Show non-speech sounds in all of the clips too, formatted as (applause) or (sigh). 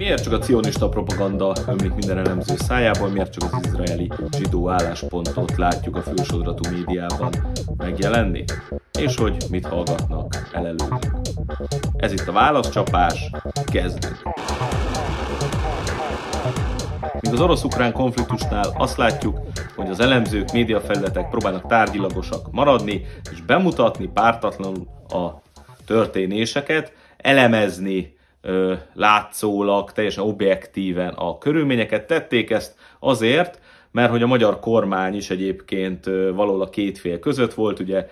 Miért csak a cionista propaganda ömlik minden elemző szájából, miért csak az izraeli zsidó álláspontot látjuk a fősodratú médiában megjelenni? És hogy mit hallgatnak el előlünk? Ez itt a válaszcsapás, kezdünk! Míg az orosz-ukrán konfliktusnál azt látjuk, hogy az elemzők, médiafelületek próbálnak tárgyilagosak maradni, és bemutatni pártatlanul a történéseket, elemezni látszólag, teljesen objektíven a körülményeket. Tették ezt azért, mert hogy a magyar kormány is egyébként valahol a két fél között volt, ugye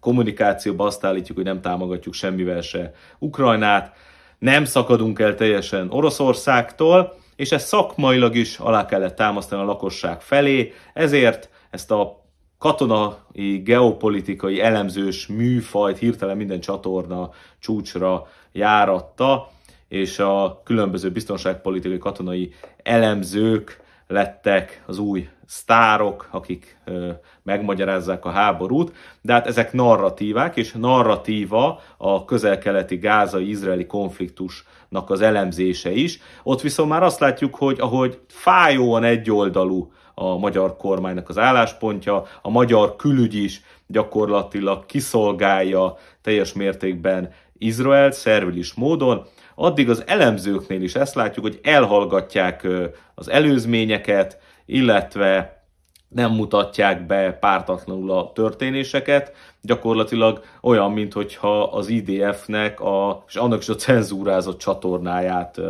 kommunikációban azt állítjuk, hogy nem támogatjuk semmivel se Ukrajnát, nem szakadunk el teljesen Oroszországtól, és ezt szakmailag is alá kellett támasztani a lakosság felé, ezért ezt a katonai, geopolitikai, elemzős műfajt hirtelen minden csatorna csúcsra járatta, és a különböző biztonságpolitikai, katonai elemzők lettek az új sztárok, akik ö, megmagyarázzák a háborút, de hát ezek narratívák, és narratíva a közel-keleti gázai-izraeli konfliktusnak az elemzése is. Ott viszont már azt látjuk, hogy ahogy fájóan egyoldalú a magyar kormánynak az álláspontja, a magyar külügy is gyakorlatilag kiszolgálja teljes mértékben Izraelt szervilis módon, addig az elemzőknél is ezt látjuk, hogy elhallgatják az előzményeket, illetve nem mutatják be pártatlanul a történéseket, gyakorlatilag olyan, mintha az IDF-nek a, és annak is a cenzúrázott csatornáját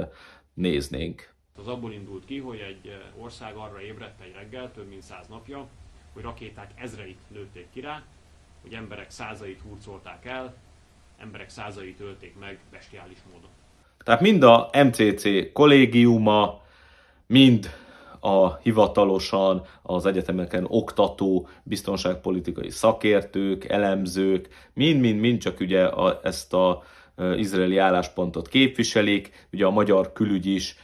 néznénk. Az abból indult ki, hogy egy ország arra ébredt egy reggel, több mint száz napja, hogy rakéták ezreit lőtték ki rá, hogy emberek százait hurcolták el, emberek százait ölték meg bestiális módon. Tehát mind a MCC kollégiuma, mind a hivatalosan az egyetemeken oktató biztonságpolitikai szakértők, elemzők, mind-mind-mind csak ugye a, ezt a izraeli álláspontot képviselik, ugye a magyar külügy is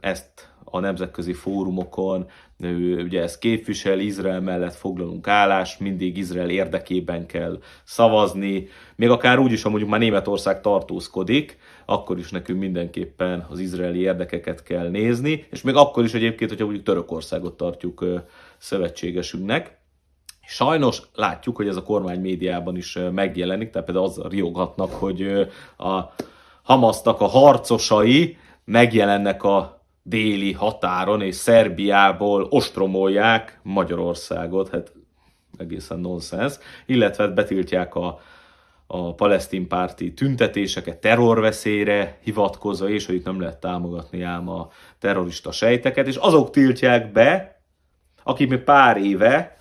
ezt a nemzetközi fórumokon, ő ugye ezt képvisel, Izrael mellett foglalunk állást, mindig Izrael érdekében kell szavazni, még akár úgy is, ha mondjuk már Németország tartózkodik, akkor is nekünk mindenképpen az izraeli érdekeket kell nézni, és még akkor is egyébként, hogyha mondjuk Törökországot tartjuk szövetségesünknek. Sajnos látjuk, hogy ez a kormány médiában is megjelenik, tehát például az rioghatnak, hogy a Hamasznak a harcosai megjelennek a déli határon, és Szerbiából ostromolják Magyarországot, hát egészen nonsens, illetve hát betiltják a, a palesztin párti tüntetéseket terrorveszélyre hivatkozva, és hogy itt nem lehet támogatni ám a terrorista sejteket, és azok tiltják be, akik még pár éve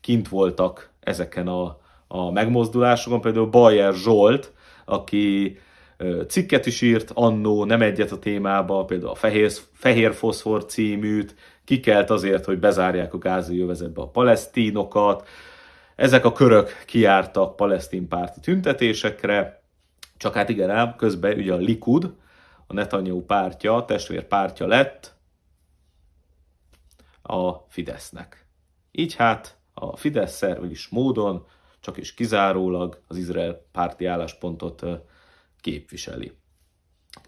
kint voltak ezeken a, a megmozdulásokon, például Bayer Zsolt, aki cikket is írt annó, nem egyet a témába, például a Fehér, Fehér Foszfor címűt, kikelt azért, hogy bezárják a gázai jövezetbe a palesztínokat. Ezek a körök kiártak palesztin párti tüntetésekre, csak hát igen ám, közben ugye a Likud, a Netanyahu pártja, testvér pártja lett a Fidesznek. Így hát a Fidesz szervilis módon csak is kizárólag az Izrael párti álláspontot képviseli.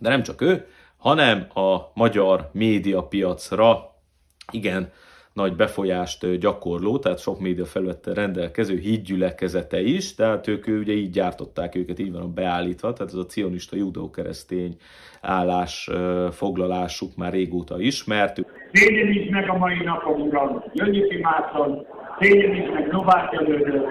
De nem csak ő, hanem a magyar médiapiacra igen nagy befolyást gyakorló, tehát sok média felülettel rendelkező hídgyülekezete is, tehát ők ugye így gyártották őket, így van beállítva, tehát ez a cionista judó-keresztény állás foglalásuk már régóta ismert. Szégyeníts meg a mai napon, Uram, Gyöngyöki Márton, szégyeníts meg Novák Jelölő,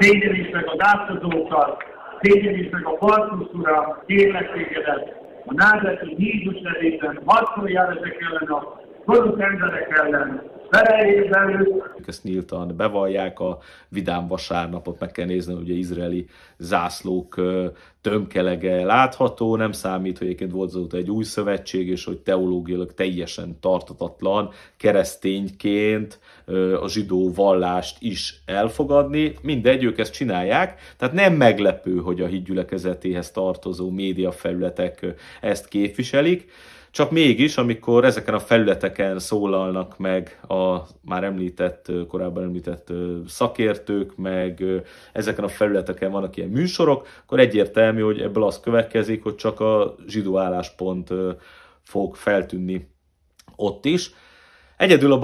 szégyeníts meg az átkozókat, szégyeníts meg a Parkusz Ura, kérlek tégedet, a názati Jézus nevében, harcoljál ezek ellen a gonosz emberek ellen, ezt nyíltan bevallják, a vidám vasárnapot meg kell nézni, ugye izraeli zászlók tömkelege látható, nem számít, hogy egyébként volt azóta egy új szövetség, és hogy teológiailag teljesen tartatatlan keresztényként a zsidó vallást is elfogadni. Mindegy, ők ezt csinálják, tehát nem meglepő, hogy a hídgyülekezetéhez tartozó médiafelületek ezt képviselik. Csak mégis, amikor ezeken a felületeken szólalnak meg a már említett, korábban említett szakértők, meg ezeken a felületeken vannak ilyen műsorok, akkor egyértelmű, hogy ebből az következik, hogy csak a zsidó álláspont fog feltűnni ott is. Egyedül a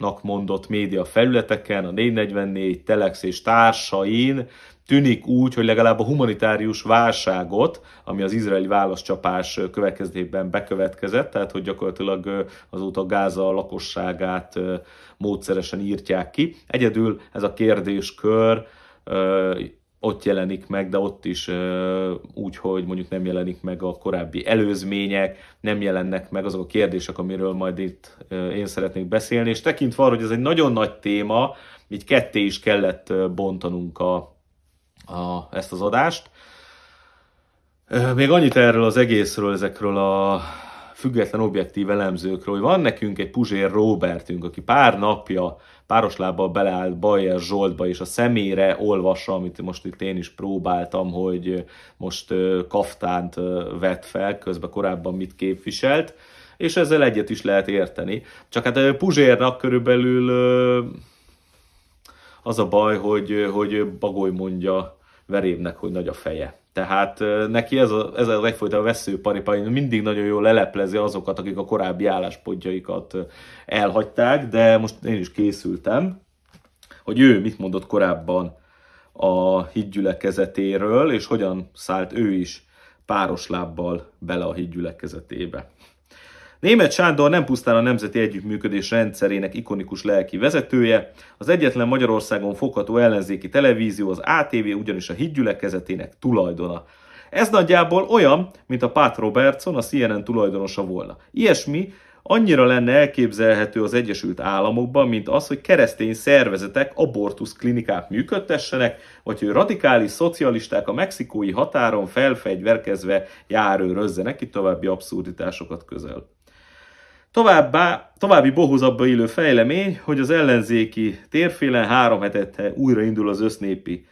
balliberálisnak mondott média felületeken, a 444, Telex és társain tűnik úgy, hogy legalább a humanitárius válságot, ami az izraeli válaszcsapás következtében bekövetkezett, tehát hogy gyakorlatilag azóta Gáza lakosságát módszeresen írtják ki. Egyedül ez a kérdéskör ott jelenik meg, de ott is úgy, hogy mondjuk nem jelenik meg a korábbi előzmények, nem jelennek meg azok a kérdések, amiről majd itt én szeretnék beszélni, és tekintve arra, hogy ez egy nagyon nagy téma, így ketté is kellett bontanunk a, a, ezt az adást. Még annyit erről az egészről, ezekről a független objektív elemzőkről, hogy van nekünk egy Puzsér Robertünk, aki pár napja páros lábbal beleállt Bayer Zsoltba, és a szemére olvassa, amit most itt én is próbáltam, hogy most kaftánt vett fel, közben korábban mit képviselt, és ezzel egyet is lehet érteni. Csak hát Puzsérnak körülbelül az a baj, hogy, hogy Bagoly mondja verévnek, hogy nagy a feje. Tehát neki ez, a, ez az egyfajta veszőparipa, mindig nagyon jól leleplezi azokat, akik a korábbi álláspontjaikat elhagyták, de most én is készültem, hogy ő mit mondott korábban a hídgyülekezetéről, és hogyan szállt ő is páros lábbal bele a hídgyülekezetébe. Német Sándor nem pusztán a Nemzeti Együttműködés rendszerének ikonikus lelki vezetője, az egyetlen Magyarországon fogható ellenzéki televízió, az ATV ugyanis a hídgyülekezetének tulajdona. Ez nagyjából olyan, mint a Pat Robertson, a CNN tulajdonosa volna. Ilyesmi annyira lenne elképzelhető az Egyesült Államokban, mint az, hogy keresztény szervezetek abortusz klinikát működtessenek, vagy hogy radikális szocialisták a mexikói határon felfegyverkezve járőrözzenek, itt további abszurditásokat közel. Továbbá, további bohuzabba illő fejlemény, hogy az ellenzéki térfélen három hetette újra indul az össznépi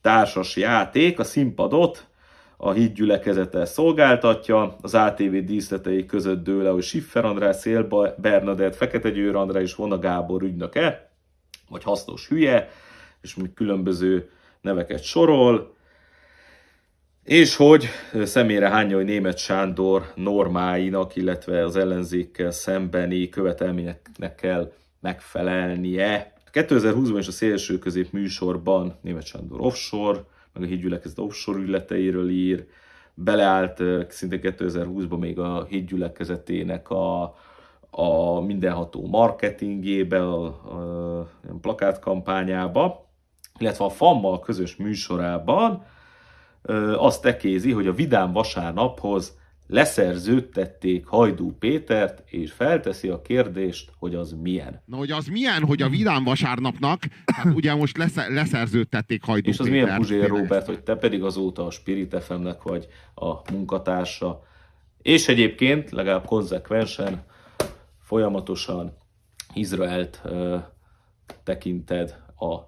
társas játék, a színpadot a hídgyülekezete szolgáltatja, az ATV díszletei között dől hogy Siffer András, Szél Bernadett, Fekete Győr Andrá és Vona Gábor ügynöke, vagy hasznos hülye, és még különböző neveket sorol, és hogy személyre hányja, hogy német Sándor normáinak, illetve az ellenzékkel szembeni követelményeknek kell megfelelnie. 2020-ban is a szélső közép műsorban német Sándor offshore, meg a hídgyülekezet offshore ügyleteiről ír, beleállt szinte 2020-ban még a hídgyülekezetének a, a mindenható marketingébe, a, a, a plakátkampányába, illetve a FAMMal közös műsorában azt tekézi, hogy a Vidám vasárnaphoz leszerződtették Hajdú Pétert, és felteszi a kérdést, hogy az milyen. Na, hogy az milyen, hogy a Vidám vasárnapnak, hát (laughs) ugye most lesz, leszerződtették Hajdú És az Pétert, milyen Puzsér Robert, hogy te pedig azóta a Spirit FM-nek vagy a munkatársa, és egyébként legalább konzekvensen, folyamatosan Izraelt ö, tekinted a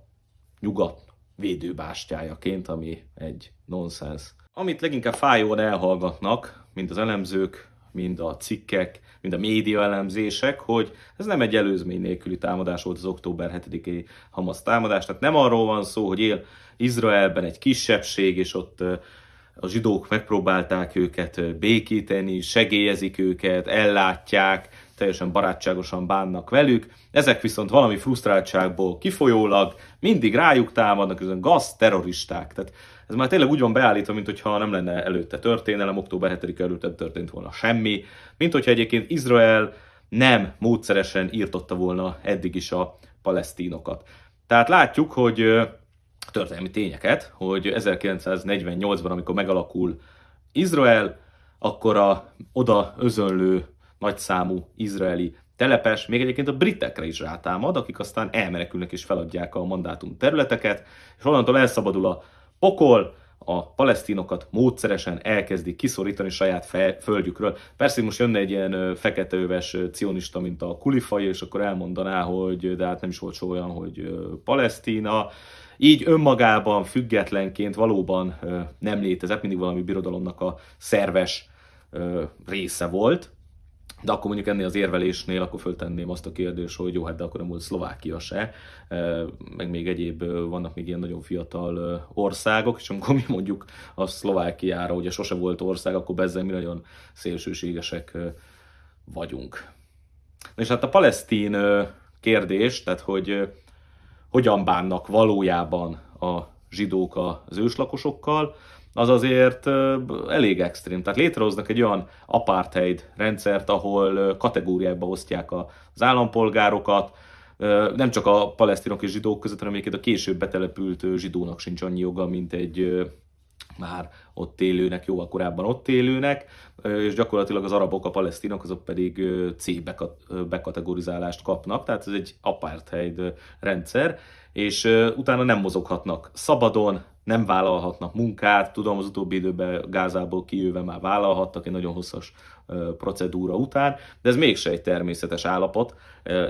nyugat védőbástyájaként, ami egy nonsens. Amit leginkább fájóan elhallgatnak, mind az elemzők, mind a cikkek, mind a média elemzések, hogy ez nem egy előzmény nélküli támadás volt az október 7-i Hamas támadás. Tehát nem arról van szó, hogy él Izraelben egy kisebbség, és ott a zsidók megpróbálták őket békíteni, segélyezik őket, ellátják, teljesen barátságosan bánnak velük. Ezek viszont valami frusztráltságból kifolyólag mindig rájuk támadnak, ezen gaz terroristák. Tehát ez már tényleg úgy van beállítva, mint hogyha nem lenne előtte történelem, október 7 előtt nem történt volna semmi, mint hogyha egyébként Izrael nem módszeresen írtotta volna eddig is a palesztínokat. Tehát látjuk, hogy történelmi tényeket, hogy 1948-ban, amikor megalakul Izrael, akkor a oda özönlő nagyszámú izraeli telepes, még egyébként a britekre is rátámad, akik aztán elmenekülnek és feladják a mandátum területeket, és onnantól elszabadul a pokol, a palesztinokat módszeresen elkezdik kiszorítani saját földjükről. Persze most jönne egy ilyen feketeöves cionista, mint a kulifai, és akkor elmondaná, hogy de hát nem is volt so olyan, hogy Palesztina. Így önmagában, függetlenként valóban nem létezett, mindig valami birodalomnak a szerves része volt de akkor mondjuk ennél az érvelésnél akkor föltenném azt a kérdést, hogy jó, hát de akkor nem volt Szlovákia se, meg még egyéb vannak még ilyen nagyon fiatal országok, és amikor mi mondjuk a Szlovákiára, ugye sose volt ország, akkor bezzel mi nagyon szélsőségesek vagyunk. És hát a palesztin kérdés, tehát hogy hogyan bánnak valójában a zsidók az őslakosokkal, az azért elég extrém. Tehát létrehoznak egy olyan apartheid rendszert, ahol kategóriákba osztják az állampolgárokat, nem csak a palesztinok és zsidók között, hanem egyébként a később betelepült zsidónak sincs annyi joga, mint egy már ott élőnek, jóval korábban ott élőnek, és gyakorlatilag az arabok, a palesztinok, azok pedig C bekategorizálást kapnak, tehát ez egy apartheid rendszer, és utána nem mozoghatnak szabadon, nem vállalhatnak munkát, tudom, az utóbbi időben Gázából kijöve már vállalhattak egy nagyon hosszas procedúra után, de ez mégse egy természetes állapot,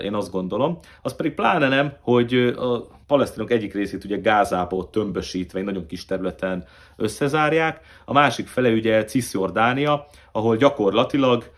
én azt gondolom. Az pedig pláne nem, hogy a palesztinok egyik részét ugye Gázából tömbösítve egy nagyon kis területen összezárják, a másik fele ugye Cisjordánia, ahol gyakorlatilag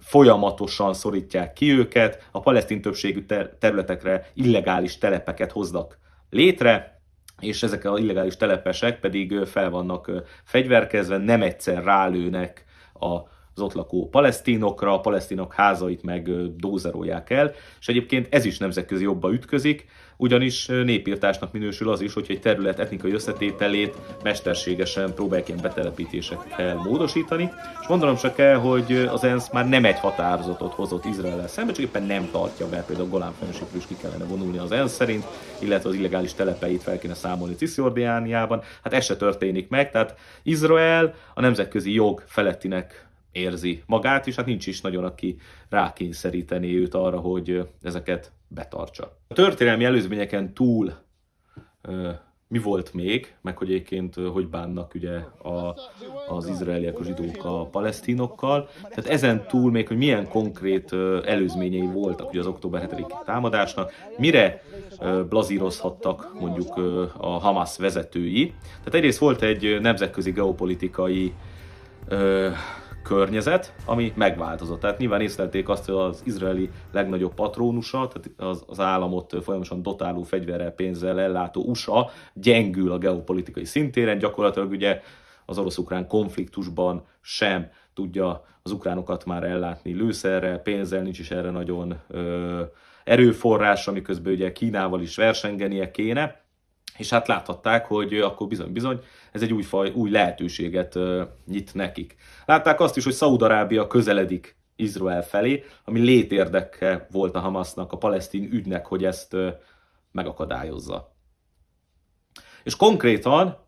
folyamatosan szorítják ki őket, a palesztin többségű területekre illegális telepeket hoznak létre, és ezek a illegális telepesek pedig fel vannak fegyverkezve, nem egyszer rálőnek a az ott lakó palesztinokra, a palesztinok házait meg dózerolják el, és egyébként ez is nemzetközi jobba ütközik, ugyanis népírtásnak minősül az is, hogy egy terület etnikai összetételét mesterségesen próbálják ilyen betelepítésekkel módosítani, és mondanom csak el, hogy az ENSZ már nem egy határozatot hozott Izrael szemben, csak éppen nem tartja be, például Golán fennsíkről is ki kellene vonulni az ENSZ szerint, illetve az illegális telepeit fel kéne számolni Cisjordiániában, hát ez se történik meg, tehát Izrael a nemzetközi jog felettinek érzi magát, és hát nincs is nagyon, aki rákényszeríteni őt arra, hogy ezeket betartsa. A történelmi előzményeken túl mi volt még, meg hogy egyébként hogy bánnak ugye a, az izraeliek, a zsidók a palesztinokkal. Tehát ezen túl még, hogy milyen konkrét előzményei voltak ugye az október 7 támadásnak, mire blazírozhattak mondjuk a Hamas vezetői. Tehát egyrészt volt egy nemzetközi geopolitikai környezet, ami megváltozott. Tehát nyilván észlelték azt, hogy az izraeli legnagyobb patrónusa, tehát az, az államot folyamatosan dotáló fegyverrel, pénzzel ellátó USA gyengül a geopolitikai szintéren, gyakorlatilag ugye az orosz-ukrán konfliktusban sem tudja az ukránokat már ellátni lőszerrel, pénzzel, nincs is erre nagyon ö, erőforrás, amiközben ugye Kínával is versengenie kéne, és hát láthatták, hogy akkor bizony-bizony ez egy új, faj, új lehetőséget nyit nekik. Látták azt is, hogy Szaudarábia közeledik Izrael felé, ami létérdeke volt a Hamasnak, a palesztin ügynek, hogy ezt megakadályozza. És konkrétan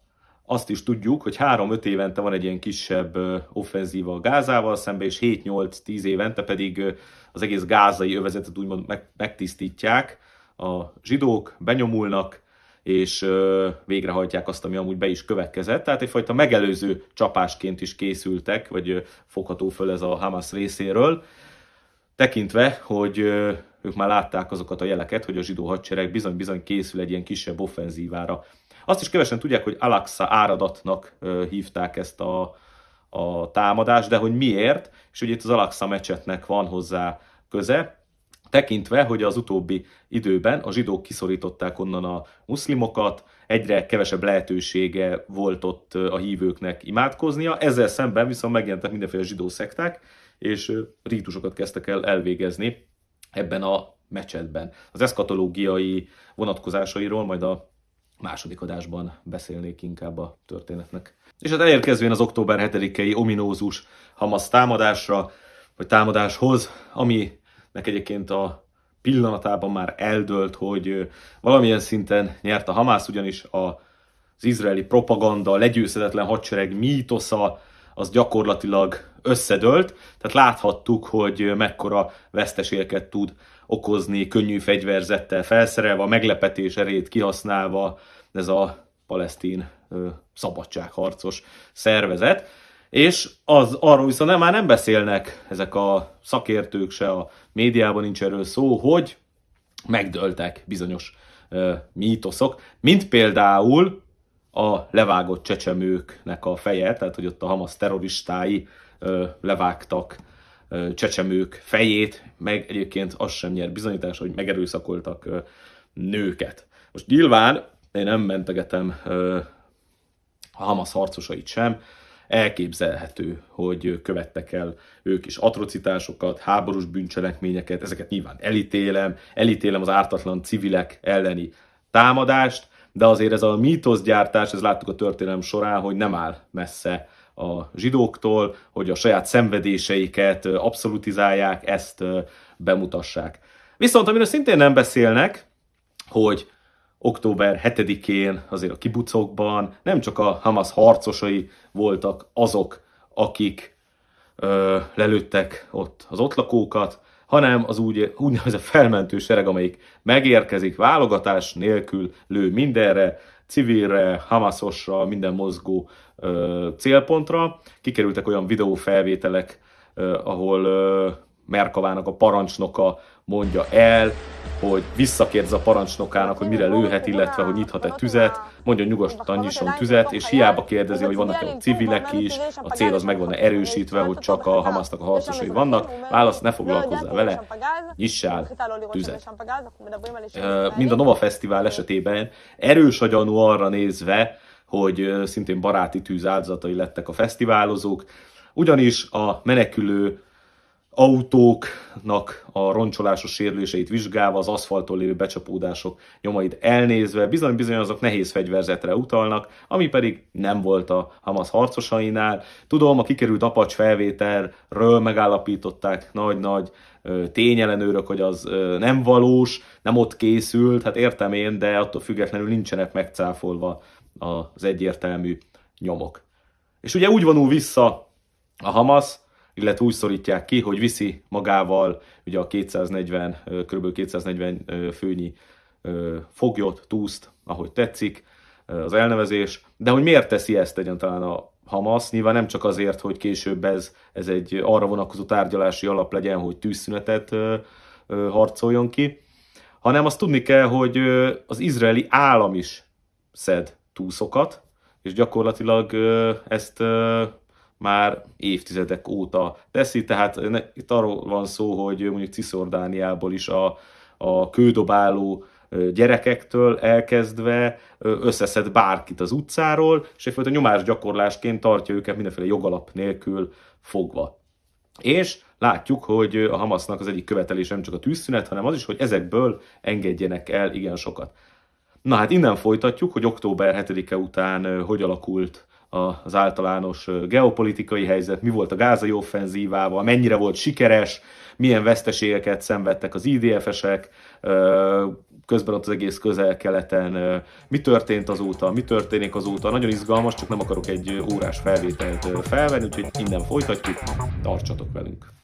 azt is tudjuk, hogy 3-5 évente van egy ilyen kisebb offenzíva a Gázával szembe, és 7-8-10 évente pedig az egész gázai övezetet úgymond meg, megtisztítják, a zsidók benyomulnak, és végrehajtják azt, ami amúgy be is következett. Tehát egyfajta megelőző csapásként is készültek, vagy fogható föl ez a Hamas részéről, tekintve, hogy ők már látták azokat a jeleket, hogy a zsidó hadsereg bizony-bizony készül egy ilyen kisebb offenzívára. Azt is kevesen tudják, hogy Alaksa áradatnak hívták ezt a, a támadást, de hogy miért, és ugye itt az Alaksa mecsetnek van hozzá köze, Tekintve, hogy az utóbbi időben a zsidók kiszorították onnan a muszlimokat, egyre kevesebb lehetősége volt ott a hívőknek imádkoznia, ezzel szemben viszont megjelentek mindenféle zsidó szekták, és rítusokat kezdtek el elvégezni ebben a mecsetben. Az eszkatológiai vonatkozásairól majd a második adásban beszélnék inkább a történetnek. És hát elérkezvén az október 7-i ominózus Hamas támadásra, vagy támadáshoz, ami nek egyébként a pillanatában már eldölt, hogy valamilyen szinten nyert a Hamász, ugyanis az izraeli propaganda, legyőzhetetlen hadsereg mítosza, az gyakorlatilag összedölt, tehát láthattuk, hogy mekkora veszteségeket tud okozni könnyű fegyverzettel felszerelve, a meglepetés erét kihasználva ez a palesztin szabadságharcos szervezet. És az, arról viszont nem, már nem beszélnek ezek a szakértők se, a médiában nincs erről szó, hogy megdöltek bizonyos uh, mítoszok, mint például a levágott csecsemőknek a feje, tehát hogy ott a Hamas terroristái uh, levágtak csecsemők fejét, meg egyébként az sem nyer bizonyítás, hogy megerőszakoltak nőket. Most nyilván én nem mentegetem a Hamas harcosait sem, elképzelhető, hogy követtek el ők is atrocitásokat, háborús bűncselekményeket, ezeket nyilván elítélem, elítélem az ártatlan civilek elleni támadást, de azért ez a mítoszgyártás, ez láttuk a történelem során, hogy nem áll messze a zsidóktól, hogy a saját szenvedéseiket abszolutizálják, ezt bemutassák. Viszont amiről szintén nem beszélnek, hogy október 7-én azért a kibucokban nem csak a Hamas harcosai voltak azok, akik ö, lelőttek ott az ott lakókat, hanem az úgy, úgynevezett felmentő sereg, amelyik megérkezik válogatás nélkül, lő mindenre, civilre, Hamasosra, minden mozgó ö, célpontra. Kikerültek olyan videófelvételek, ö, ahol ö, Merkavának a parancsnoka mondja el, hogy visszakérdez a parancsnokának, hogy mire lőhet, illetve hogy nyithat-e tüzet, mondja nyugodtan nyisson tüzet, és hiába kérdezi, hogy vannak-e ott civilek is, a cél az meg van erősítve, hogy csak a Hamasnak a harcosai vannak, válasz, ne foglalkozzál vele, nyissál tüzet. Mind a Nova Fesztivál esetében erős a gyanú arra nézve, hogy szintén baráti tűz áldozatai lettek a fesztiválozók, ugyanis a menekülő autóknak a roncsolásos sérüléseit vizsgálva, az aszfalton lévő becsapódások nyomait elnézve, bizony-bizony azok nehéz fegyverzetre utalnak, ami pedig nem volt a Hamas harcosainál. Tudom, a kikerült apacs felvételről megállapították nagy-nagy tényellenőrök, hogy az nem valós, nem ott készült, hát értem én, de attól függetlenül nincsenek megcáfolva az egyértelmű nyomok. És ugye úgy vonul vissza a Hamas, illetve úgy szorítják ki, hogy viszi magával ugye a 240, kb. 240 főnyi foglyot, túszt, ahogy tetszik az elnevezés, de hogy miért teszi ezt egyáltalán a Hamas, nyilván nem csak azért, hogy később ez, ez egy arra vonatkozó tárgyalási alap legyen, hogy tűzszünetet harcoljon ki, hanem azt tudni kell, hogy az izraeli állam is szed túszokat, és gyakorlatilag ezt már évtizedek óta teszi, tehát itt arról van szó, hogy mondjuk Cisjordániából is a, a kődobáló gyerekektől elkezdve összeszed bárkit az utcáról, és egyfajta nyomásgyakorlásként tartja őket mindenféle jogalap nélkül fogva. És látjuk, hogy a Hamasnak az egyik követelés nem csak a tűzszünet, hanem az is, hogy ezekből engedjenek el igen sokat. Na hát innen folytatjuk, hogy október 7-e után hogy alakult az általános geopolitikai helyzet, mi volt a gázai offenzívával, mennyire volt sikeres, milyen veszteségeket szenvedtek az IDF-esek, közben ott az egész közel-keleten, mi történt azóta, mi történik azóta, nagyon izgalmas, csak nem akarok egy órás felvételt felvenni, úgyhogy innen folytatjuk, tartsatok velünk!